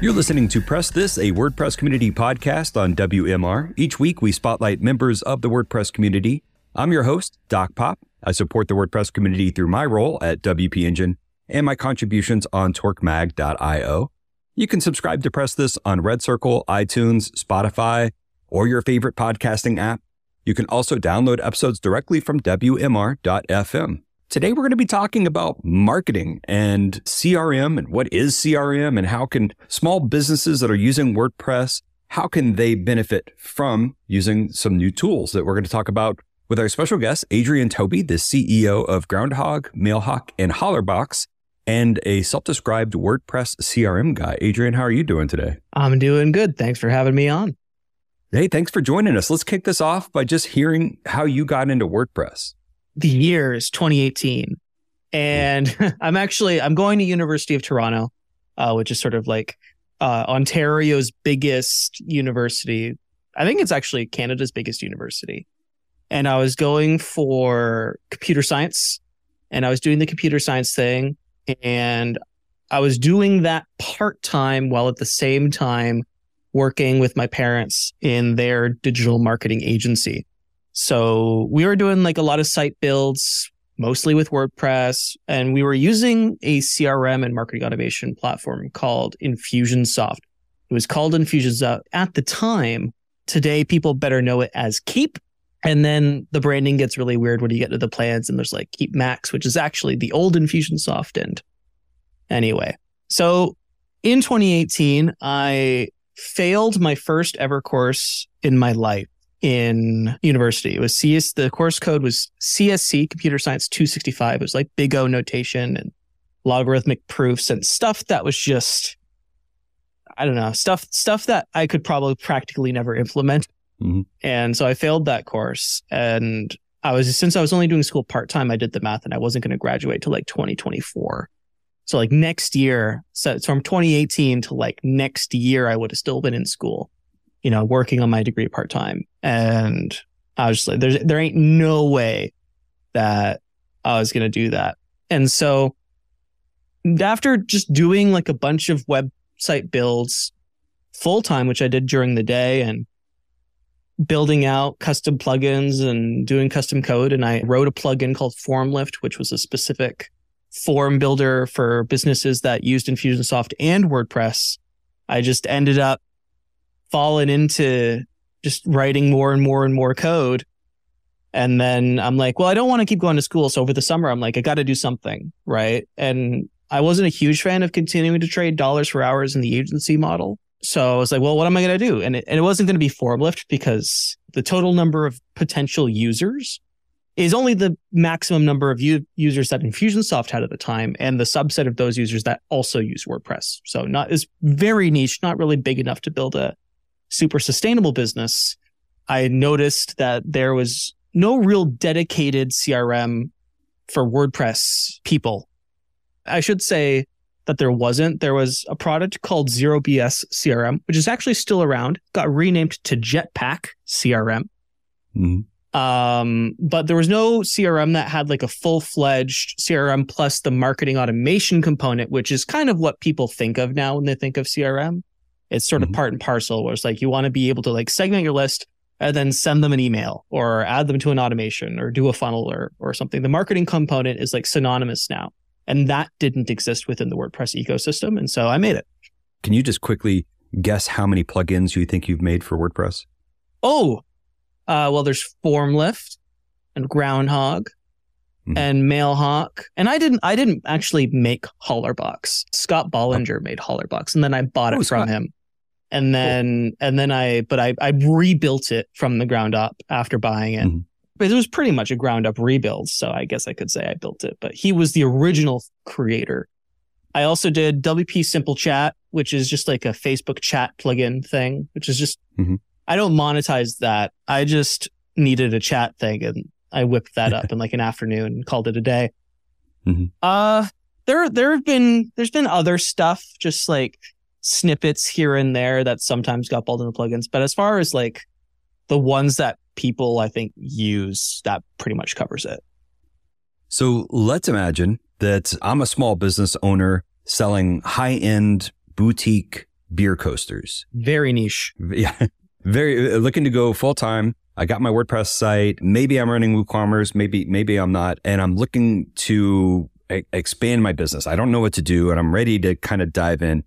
You're listening to Press This, a WordPress community podcast on WMR. Each week, we spotlight members of the WordPress community. I'm your host, Doc Pop. I support the WordPress community through my role at WP Engine and my contributions on torquemag.io. You can subscribe to Press This on Red Circle, iTunes, Spotify, or your favorite podcasting app. You can also download episodes directly from WMR.fm. Today, we're going to be talking about marketing and CRM and what is CRM and how can small businesses that are using WordPress, how can they benefit from using some new tools that we're going to talk about with our special guest, Adrian Tobey, the CEO of Groundhogg, Mailhawk, and Hollerbox, and a self-described WordPress CRM guy. Adrian, how are you doing today? I'm doing good. Thanks for having me on. Hey, thanks for joining us. Let's kick this off by just hearing how you got into WordPress the year is 2018 and i'm actually i'm going to university of toronto uh, which is sort of like uh, ontario's biggest university. I think it's actually canada's biggest university. And i was going for computer science and i was doing the computer science thing and i was doing that part-time while at the same time working with my parents in their digital marketing agency so we were doing like a lot of site builds, mostly with WordPress, and we were using a CRM and marketing automation platform called Infusionsoft. It was called Infusionsoft at the time. Today, people better know it as Keap. And then the branding gets really weird when you get to the plans, and there's like Keap Max, which is actually the old Infusionsoft. And anyway, so in 2018, I failed my first ever course in my life in university. It was CS, the course code was CSC, Computer Science 265. It was like big O notation and logarithmic proofs and stuff that was just, I don't know, stuff, stuff that I could probably practically never implement. Mm-hmm. And so I failed that course. And I was, since I was only doing school part time, I did the math and I wasn't going to graduate till like 2024. So like next year, so from 2018 to like next year, I would have still been in school you know, working on my degree part time. And I was just like, there's, there ain't no way that I was going to do that. And so after just doing like a bunch of website builds full time, which I did during the day and building out custom plugins and doing custom code. And I wrote a plugin called FormLift, which was a specific form builder for businesses that used Infusionsoft and WordPress. I just ended up fallen into just writing more and more and more code. And then I'm like, well, I don't want to keep going to school. So over the summer, I'm like, I got to do something. Right. And I wasn't a huge fan of continuing to trade dollars for hours in the agency model. So I was like, well, what am I going to do? And it, and it wasn't going to be FormLift because the total number of potential users is only the maximum number of u- users that Infusionsoft had at the time and the subset of those users that also use WordPress. So not is very niche, not really big enough to build a super sustainable business, I noticed that there was no real dedicated CRM for WordPress people. I should say that there wasn't. There was a product called Zero BS CRM, which is actually still around, got renamed to Jetpack CRM. Mm-hmm. Um, but there was no CRM that had like a full fledged CRM plus the marketing automation component, which is kind of what people think of now when they think of CRM. It's sort of mm-hmm. part and parcel where it's like you want to be able to like segment your list, and then send them an email or add them to an automation or do a funnel or, or something. The marketing component is like synonymous now. And that didn't exist within the WordPress ecosystem. And so I made it. Can you just quickly guess how many plugins you think you've made for WordPress? Oh, uh, well, there's Formlift and Groundhogg mm-hmm. and Mailhawk. And I didn't, I didn't actually make Hollerbox. Scott Bolinger oh. made Hollerbox and then I bought it oh, from Scott. him. And then, cool. and then I, but I, I rebuilt it from the ground up after buying it. Mm-hmm. But it was pretty much a ground up rebuild. So I guess I could say I built it, but he was the original creator. I also did WP Simple Chat, which is just like a Facebook chat plugin thing, which is just, mm-hmm. I don't monetize that. I just needed a chat thing and I whipped that up in like an afternoon and called it a day. Mm-hmm. Uh, there, there have been, there's been other stuff, just like snippets here and there that sometimes got pulled into plugins. But as far as like the ones that people I think use, that pretty much covers it. So let's imagine that I'm a small business owner selling high end boutique beer coasters. Very niche. Yeah. Very uh, looking to go full time. I got my WordPress site. Maybe I'm running WooCommerce. Maybe, maybe I'm not. And I'm looking to expand my business. I don't know what to do and I'm ready to kind of dive in.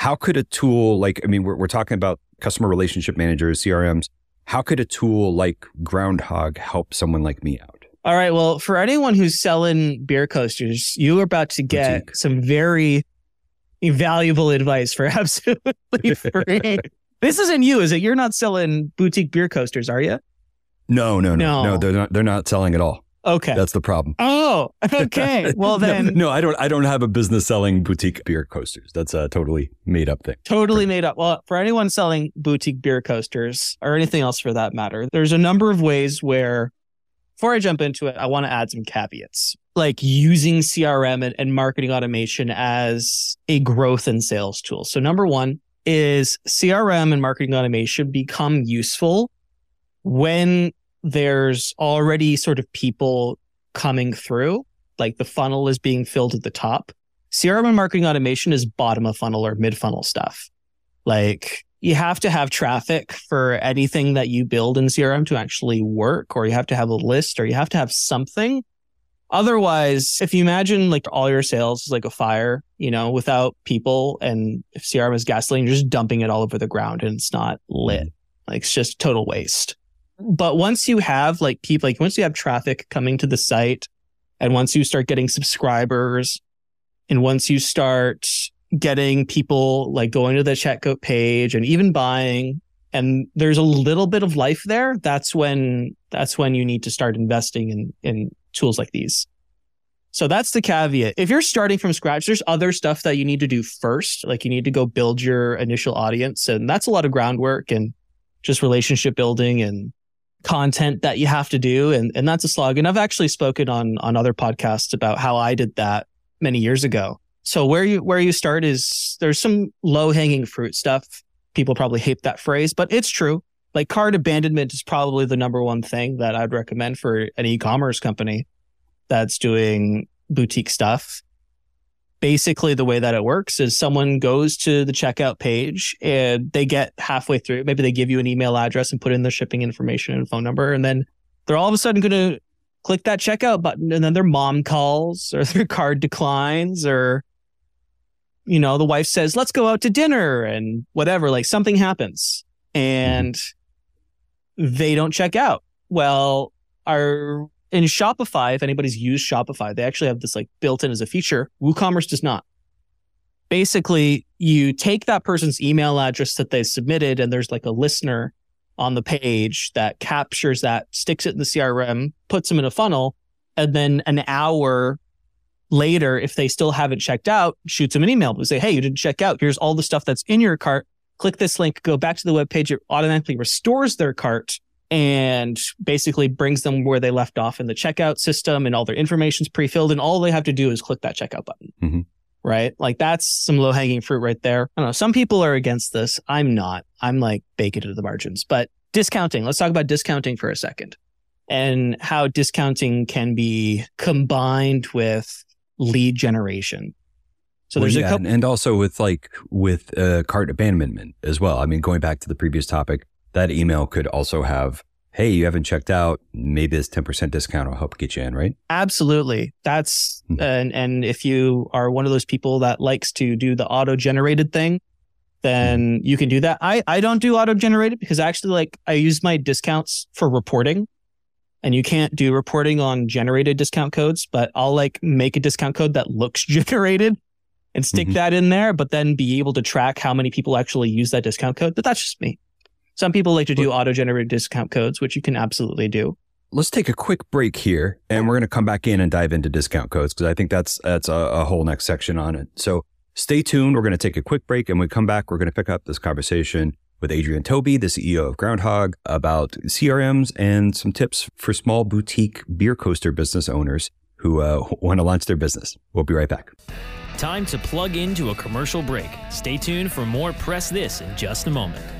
How could a tool like, I mean, we're, we're talking about customer relationship managers, CRMs. How could a tool like Groundhogg help someone like me out? All right. Well, for anyone who's selling beer coasters, you are about to get Boutique. some very valuable advice for absolutely free. this isn't you, is it? You're not selling boutique beer coasters, are you? No, no, no, no. no they're not. They're not selling at all. Okay, that's the problem. Oh, okay. Well then, no, no, I don't. I don't have a business selling boutique beer coasters. That's a totally made up thing. Totally made up. Well, for anyone selling boutique beer coasters or anything else for that matter, there's a number of ways where before I jump into it, I want to add some caveats, like using CRM and, and marketing automation as a growth and sales tool. So, number one is CRM and marketing automation become useful when there's already sort of people coming through, like the funnel is being filled at the top. CRM and marketing automation is bottom of funnel or mid funnel stuff. Like you have to have traffic for anything that you build in CRM to actually work, or you have to have a list, or you have to have something. Otherwise, if you imagine like all your sales is like a fire, you know, without people, and if CRM is gasoline, you're just dumping it all over the ground and it's not lit. Mm-hmm. Like it's just total waste. But once you have like people, like once you have traffic coming to the site, and once you start getting subscribers, and once you start getting people like going to the checkout page and even buying and there's a little bit of life there that's when that's when you need to start investing in in tools like these. So that's the caveat. If you're starting from scratch there's other stuff that you need to do first. Like you need to go build your initial audience and that's a lot of groundwork and just relationship building and content that you have to do and and that's a slog and I've actually spoken on on other podcasts about how I did that many years ago so where you where you start is there's some low hanging fruit stuff. People probably hate that phrase, but it's true. Like cart abandonment is probably the number one thing that I'd recommend for an e-commerce company that's doing boutique stuff. Basically, the way that it works is someone goes to the checkout page and they get halfway through. Maybe they give you an email address and put in their shipping information and phone number, and then they're all of a sudden going to click that checkout button, and then their mom calls or their card declines or you know, the wife says, let's go out to dinner and whatever, like something happens and they don't check out. Well, our in Shopify, if anybody's used Shopify, they actually have this like built in as a feature. WooCommerce does not. Basically, you take that person's email address that they submitted, and there's like a listener on the page that captures that, sticks it in the CRM, puts them in a funnel, and then an hour later, if they still haven't checked out, shoots them an email to say, Hey, you didn't check out. Here's all the stuff that's in your cart. Click this link, go back to the web page. It automatically restores their cart and basically brings them where they left off in the checkout system and all their information's pre-filled. And all they have to do is click that checkout button. Mm-hmm. Right. Like that's some low hanging fruit right there. I don't know. Some people are against this. I'm not. I'm like bacon to the margins, but discounting. Let's talk about discounting for a second and how discounting can be combined with lead generation. So there's well, yeah, a couple, and also with like with uh, cart abandonment as well. I mean, going back to the previous topic, that email could also have, hey, you haven't checked out. Maybe this 10% discount will help get you in, right? Absolutely. That's, Mhm. and, and if you are one of those people that likes to do the auto generated thing, then you can do that. I, I don't do auto generated because actually like I use my discounts for reporting and you can't do reporting on generated discount codes, but I'll like make a discount code that looks generated and stick Mhm. that in there, but then be able to track how many people actually use that discount code. But that's just me. Some people like to do auto generated discount codes, which you can absolutely do. Let's take a quick break here and we're going to come back in and dive into discount codes because I think that's that's a, a whole next section on it. So stay tuned. We're going to take a quick break and when we come back, we're going to pick up this conversation with Adrian Tobey, the CEO of Groundhogg, about CRMs and some tips for small boutique beer coaster business owners who uh, want to launch their business. We'll be right back. Time to plug into a commercial break. Stay tuned for more Press This in just a moment.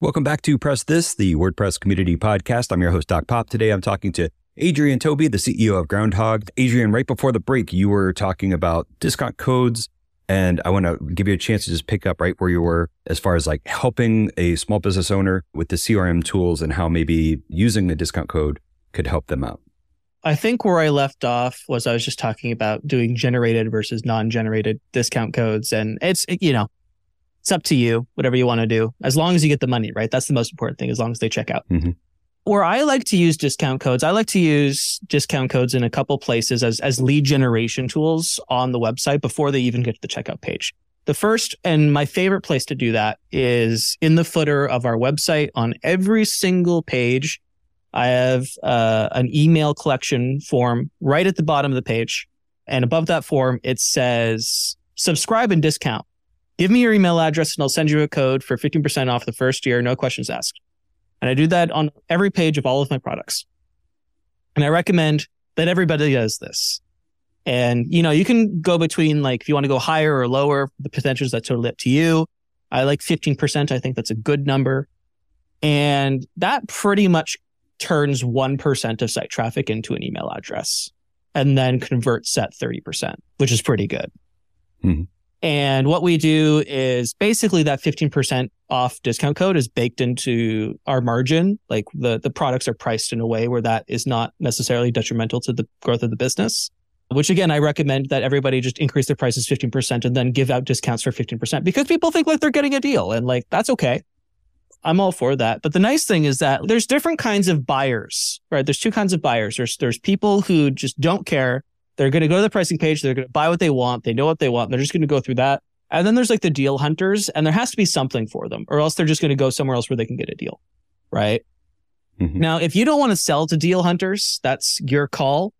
Welcome back to Press This, the WordPress community podcast. I'm your host, Doc Pop. Today I'm talking to Adrian Tobey, the CEO of Groundhogg. Adrian, right before the break, you were talking about discount codes. And I want to give you a chance to just pick up right where you were as far as like helping a small business owner with the CRM tools and how maybe using the discount code could help them out. I think where I left off was I was just talking about doing generated versus non-generated discount codes, and it's you know, it's up to you, whatever you want to do, as long as you get the money, right? That's the most important thing, as long as they check out. Mhm. Where I like to use discount codes, I like to use discount codes in a couple places as as lead generation tools on the website before they even get to the checkout page. The first and my favorite place to do that is in the footer of our website on every single page. I have uh, an email collection form right at the bottom of the page. And above that form, it says subscribe and discount. Give me your email address and I'll send you a code for 15% off the first year, no questions asked. And I do that on every page of all of my products. And I recommend that everybody does this. And, you know, you can go between like, if you want to go higher or lower, the potentials that's totally up to you. I like 15%. I think that's a good number. And that pretty much turns 1% of site traffic into an email address and then converts at 30%, which is pretty good. Mhm. And what we do is basically that 15% off discount code is baked into our margin. Like the, the products are priced in a way where that is not necessarily detrimental to the growth of the business. Which again, I recommend that everybody just increase their prices 15% and then give out discounts for 15% because people think like they're getting a deal and like that's okay. I'm all for that. But the nice thing is that there's different kinds of buyers, right? There's two kinds of buyers. There's there's people who just don't care. They're going to go to the pricing page. They're going to buy what they want. They know what they want. They're just going to go through that. And then there's like the deal hunters, and there has to be something for them, or else they're just going to go somewhere else where they can get a deal, right? Mhm. Now, if you don't want to sell to deal hunters, that's your call.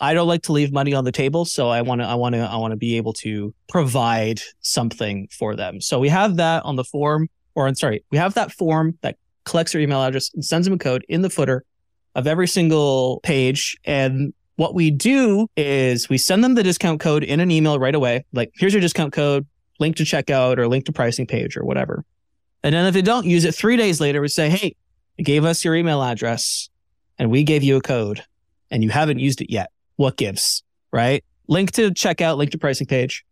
I don't like to leave money on the table, so I want to I want to I want to be able to provide something for them. So we have that on the form or I'm sorry, we have that form that collects your email address and sends them a code in the footer of every single page. And what we do is we send them the discount code in an email right away. Like, here's your discount code, link to checkout or link to pricing page or whatever. And then if they don't use it three days later, we say, Hey, you gave us your email address and we gave you a code and you haven't used it yet. What gives? Right? Link to checkout, link to pricing page.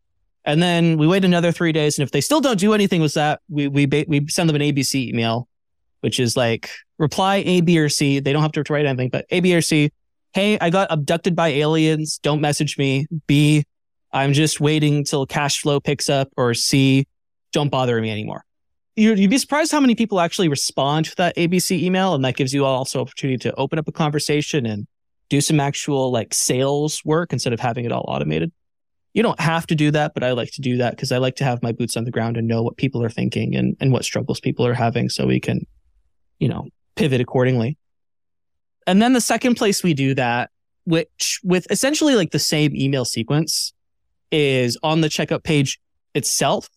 And then we wait another three days. And if they still don't do anything with that, we, we, we send them an ABC email, which is like reply A, B, or C. They don't have to write anything, but A, B, or C. Hey, I got abducted by aliens. Don't message me. B, I'm just waiting till cash flow picks up or C, don't bother me anymore. you'd, be surprised how many people actually respond to that ABC email. And that gives you also opportunity to open up a conversation and do some actual like sales work instead of having it all automated. You don't have to do that, but I like to do that because I like to have my boots on the ground and know what people are thinking and, and what struggles people are having so we can, you know, pivot accordingly. And then the second place we do that, which with essentially like the same email sequence, is on the checkout page itself.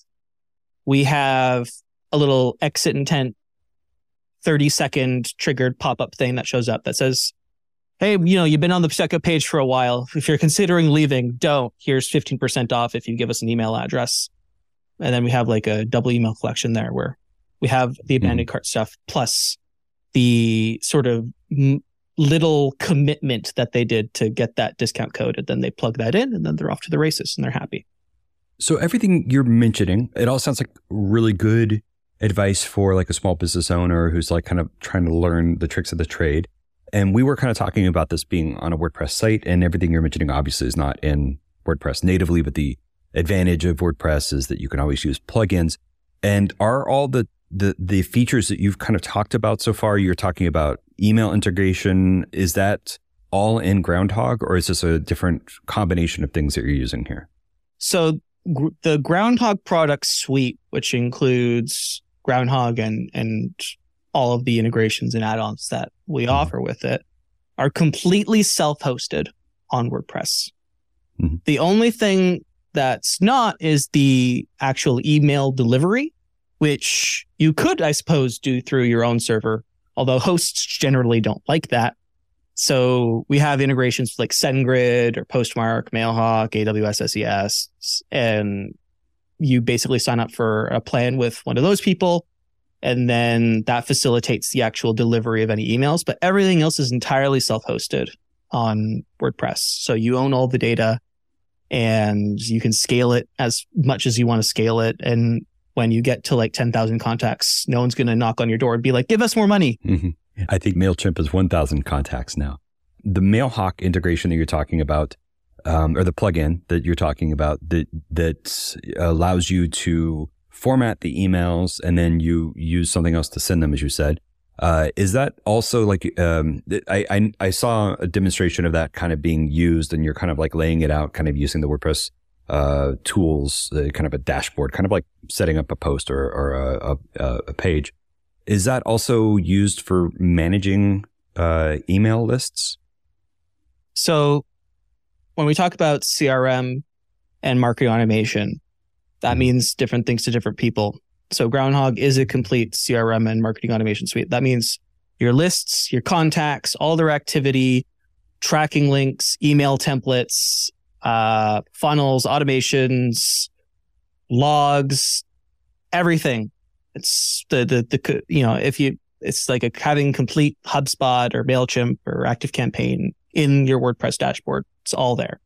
We have a little exit intent 30 second triggered pop up thing that shows up that says, Hey, you know, you've been on the checkout page for a while. If you're considering leaving, don't. Here's 15% off if you give us an email address. And then we have like a double email collection there where we have the abandoned mm. cart stuff plus the sort of little commitment that they did to get that discount code. And then they plug that in and then they're off to the races and they're happy. So everything you're mentioning, it all sounds like really good advice for like a small business owner who's like kind of trying to learn the tricks of the trade. And we were kind of talking about this being on a WordPress site and everything you're mentioning obviously is not in WordPress natively, but the advantage of WordPress is that you can always use plugins. And are all the the the features that you've kind of talked about so far, you're talking about email integration, is that all in Groundhogg or is this a different combination of things that you're using here? So the Groundhogg product suite, which includes Groundhogg and and all of the integrations and add-ons that we mm-hmm. offer with it, are completely self-hosted on WordPress. Mm-hmm. The only thing that's not is the actual email delivery, which you could, I suppose, do through your own server, although hosts generally don't like that. So we have integrations like SendGrid or Postmark, Mailhawk, AWS SES, and you basically sign up for a plan with one of those people. And then that facilitates the actual delivery of any emails. But everything else is entirely self hosted on WordPress. So you own all the data and you can scale it as much as you want to scale it. And when you get to like 10,000 contacts, no one's going to knock on your door and be like, give us more money. Mm-hmm. I think MailChimp is 1,000 contacts now. The Mailhawk integration that you're talking about, um, or the plugin that you're talking about that, that allows you to format the emails and then you use something else to send them, as you said. Uh, is that also like um, I, I, I saw a demonstration of that kind of being used, and you're kind of like laying it out, kind of using the WordPress uh, tools, uh, kind of a dashboard, kind of like setting up a post or, or a, a, a page. Is that also used for managing uh, email lists? So when we talk about CRM and marketing automation, that mm-hmm. means different things to different people. So Groundhogg is a complete CRM and marketing automation suite. That means your lists, your contacts, all their activity, tracking links, email templates, uh, funnels, automations, logs, everything. It's the, the, the, you know, if you, it's like a, having complete HubSpot or MailChimp or ActiveCampaign in your WordPress dashboard. It's all there.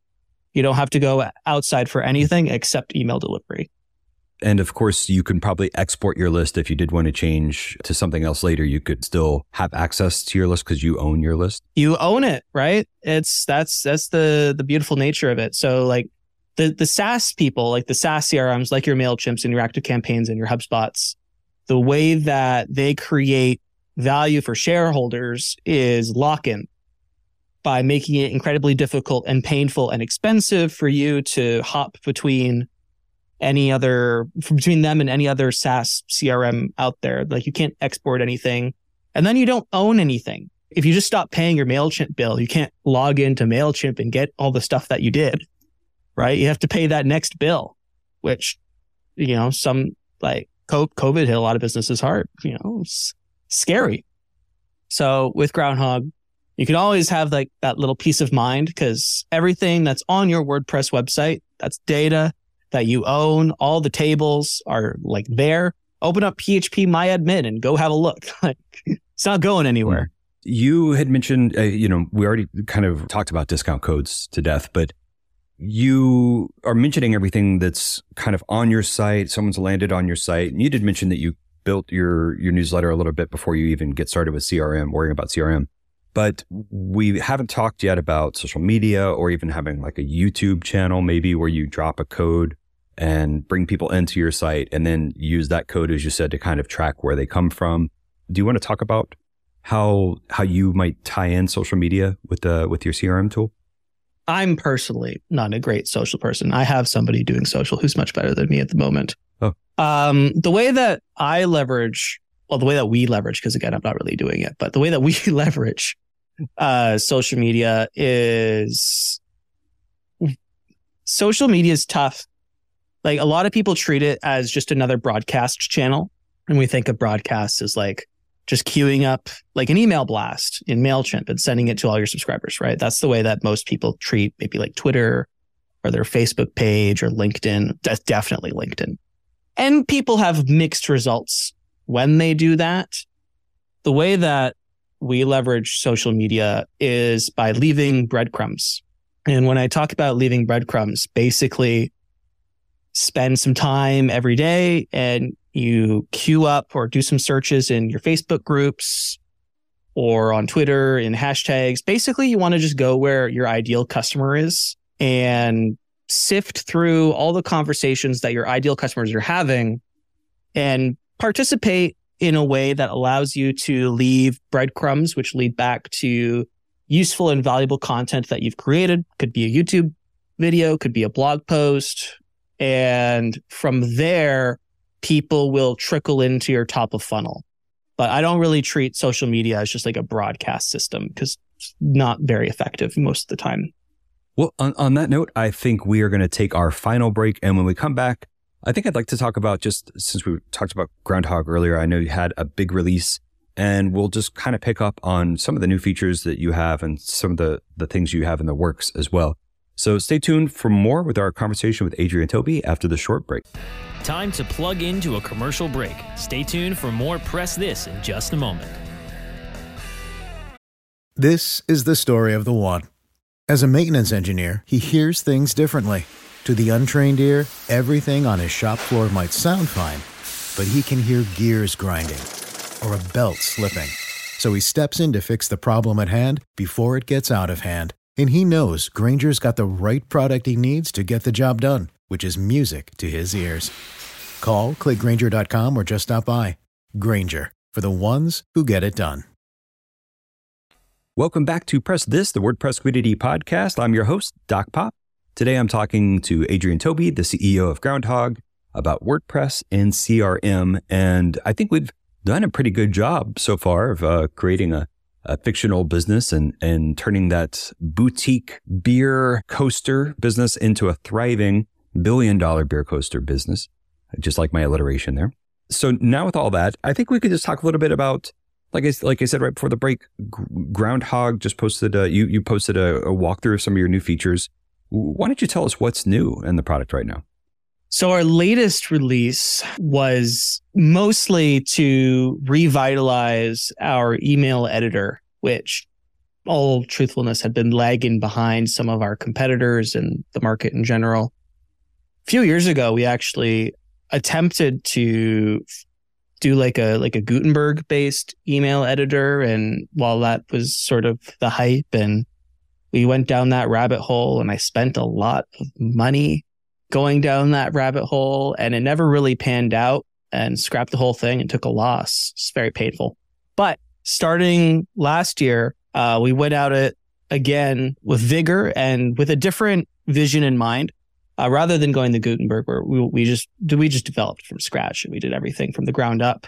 You don't have to go outside for anything except email delivery. And of course, you can probably export your list if you did want to change to something else later. You could still have access to your list because you own your list. You own it, right? It's that's that's the the beautiful nature of it. So like the the SaaS people, like the SaaS CRMs, like your Mailchimps and your Active Campaigns and your HubSpots, the way that they create value for shareholders is lock in by making it incredibly difficult and painful and expensive for you to hop between any other between them and any other SaaS CRM out there. Like you can't export anything and then you don't own anything. If you just stop paying your MailChimp bill, you can't log into MailChimp and get all the stuff that you did, right? You have to pay that next bill, which, you know, some like COVID hit a lot of businesses hard, you know, it's scary. So with Groundhogg, you can always have like that little peace of mind because everything that's on your WordPress website, that's data that you own. All the tables are like there. Open up PHP MyAdmin and go have a look. it's not going anywhere. You had mentioned, uh, you know, we already kind of talked about discount codes to death, but you are mentioning everything that's kind of on your site. Someone's landed on your site. And you did mention that you built your, your newsletter a little bit before you even get started with CRM, worrying about CRM. But we haven't talked yet about social media or even having like a YouTube channel, maybe where you drop a code and bring people into your site and then use that code, as you said, to kind of track where they come from. Do you want to talk about how how you might tie in social media with the with your CRM tool? I'm personally not a great social person. I have somebody doing social who's much better than me at the moment. Oh. Um, the way that I leverage, well, the way that we leverage, because again, I'm not really doing it, but the way that we leverage uh, social media is social media is tough. Like a lot of people treat it as just another broadcast channel. And we think of broadcasts as like just queuing up like an email blast in MailChimp and sending it to all your subscribers, right? That's the way that most people treat maybe like Twitter or their Facebook page or LinkedIn. Definitely LinkedIn. And people have mixed results when they do that. The way that we leverage social media is by leaving breadcrumbs. And when I talk about leaving breadcrumbs, basically spend some time every day and you queue up or do some searches in your Facebook groups or on Twitter in hashtags. Basically, you want to just go where your ideal customer is and sift through all the conversations that your ideal customers are having and participate in a way that allows you to leave breadcrumbs, which lead back to useful and valuable content that you've created. Could be a YouTube video, could be a blog post. And from there, people will trickle into your top of funnel. But I don't really treat social media as just like a broadcast system because it's not very effective most of the time. Well, on, on that note, I think we are going to take our final break. And when we come back, I think I'd like to talk about just since we talked about Groundhogg earlier, I know you had a big release and we'll just kind of pick up on some of the new features that you have and some of the, the things you have in the works as well. So stay tuned for more with our conversation with Adrian Tobey after the short break. Time to plug into a commercial break. Stay tuned for more Press This in just a moment. This is the story of the one. As a maintenance engineer, he hears things differently. To the untrained ear, everything on his shop floor might sound fine, but he can hear gears grinding or a belt slipping. So he steps in to fix the problem at hand before it gets out of hand and he knows Grainger's got the right product he needs to get the job done, which is music to his ears. Call, clickgrainger.com, or just stop by. Grainger, for the ones who get it done. Welcome back to Press This, the WordPress Community Podcast. I'm your host, Doc Pop. Today I'm talking to Adrian Tobey, the CEO of Groundhogg, about WordPress and CRM. And I think we've done a pretty good job so far of uh, creating a a fictional business and, and turning that boutique beer coaster business into a thriving billion dollar beer coaster business, just like my alliteration there. So now with all that, I think we could just talk a little bit about, like I, like I said right before the break, Groundhogg just posted, a, you, you posted a, a walkthrough of some of your new features. Why don't you tell us what's new in the product right now? So our latest release was mostly to revitalize our email editor, which all truthfulness had been lagging behind some of our competitors and the market in general. A few years ago, we actually attempted to do like a like a Gutenberg based email editor and while that was sort of the hype and we went down that rabbit hole and I spent a lot of money going down that rabbit hole and it never really panned out and scrapped the whole thing and took a loss. It's very painful. But starting last year, uh, we went out it again with vigor and with a different vision in mind. Uh, rather than going the Gutenberg, where we, we just we just developed from scratch and we did everything from the ground up.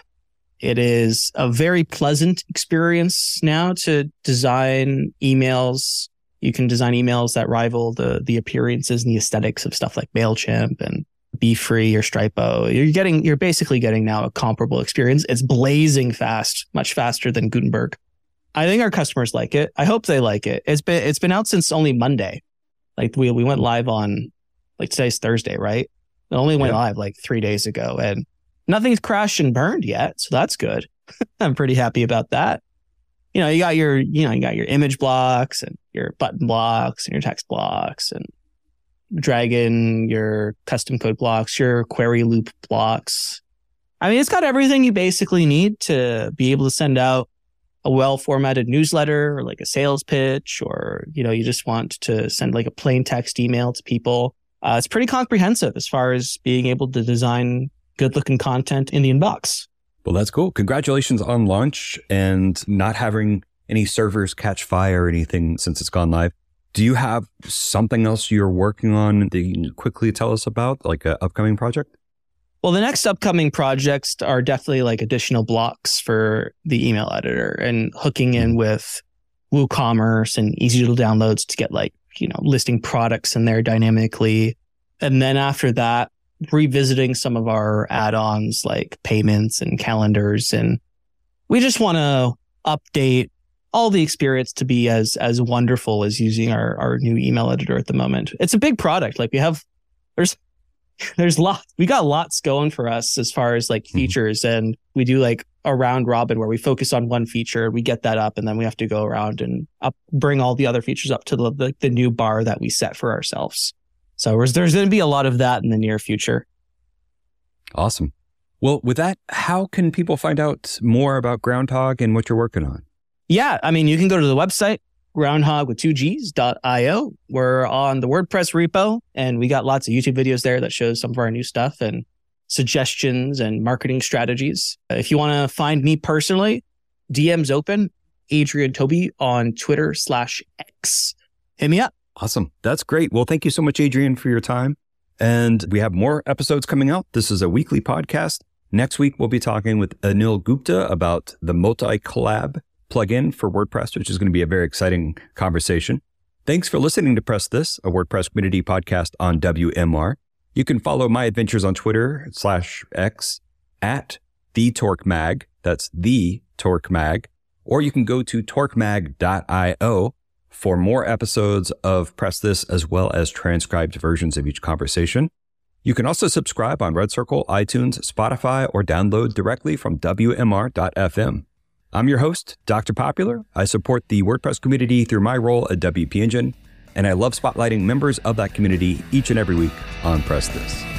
It is a very pleasant experience now to design emails you can design emails that rival the the appearances and the aesthetics of stuff like Mailchimp and Beefree or Stripo. You're getting you're basically getting now a comparable experience. It's blazing fast, much faster than Gutenberg. I think our customers like it. I hope they like it. It's been it's been out since only Monday. Like we we went live on like today's Thursday, right? It only went yeah. live like three days ago, and nothing's crashed and burned yet, so that's good. I'm pretty happy about that you know, you got your, you know, you got your image blocks and your button blocks and your text blocks and Dragon, your custom code blocks, your query loop blocks. I mean, it's got everything you basically need to be able to send out a well formatted newsletter or like a sales pitch, or, you know, you just want to send like a plain text email to people. uh, it's pretty comprehensive as far as being able to design good looking content in the inbox. Well, that's cool. Congratulations on launch and not having any servers catch fire or anything since it's gone live. Do you have something else you're working on that you can quickly tell us about, like an upcoming project? Well, the next upcoming projects are definitely like additional blocks for the email editor and hooking in hmm. with WooCommerce and Easy Digital Downloads to get like, you know, listing products in there dynamically. And then after that, revisiting some of our add-ons like payments and calendars. And we just want to update all the experience to be as as wonderful as using our our new email editor at the moment. It's a big product. Like we have there's there's lots we got lots going for us as far as like mm-hmm. features mm-hmm. and we do like a round robin where we focus on one feature, we get that up and then we have to go around and up bring all the other features up to the the, the new bar that we set for ourselves. So there's, going to be a lot of that in the near future. Awesome. Well, with that, how can people find out more about Groundhogg and what you're working on? Yeah, I mean, you can go to the website, groundhog with two G's.io. We're on the WordPress repo and we got lots of YouTube videos there that shows some of our new stuff and suggestions and marketing strategies. If you want to find me personally, DM's open, Adrian Tobey on Twitter slash X. Hit me up. Awesome. That's great. Well, thank you so much, Adrian, for your time. And we have more episodes coming out. This is a weekly podcast. Next week, we'll be talking with Anil Gupta about the Multicollab plugin for WordPress, which is going to be a very exciting conversation. Thanks for listening to Press This, a WordPress community podcast on WMR. You can follow my adventures on Twitter slash X at the Torque Mag. That's the Torque Mag. Or you can go to torquemag.io for more episodes of Press This, as well as transcribed versions of each conversation. You can also subscribe on Red Circle, iTunes, Spotify, or download directly from WMR.fm. I'm your host, Dr. Popular. I support the WordPress community through my role at WP Engine, and I love spotlighting members of that community each and every week on Press This.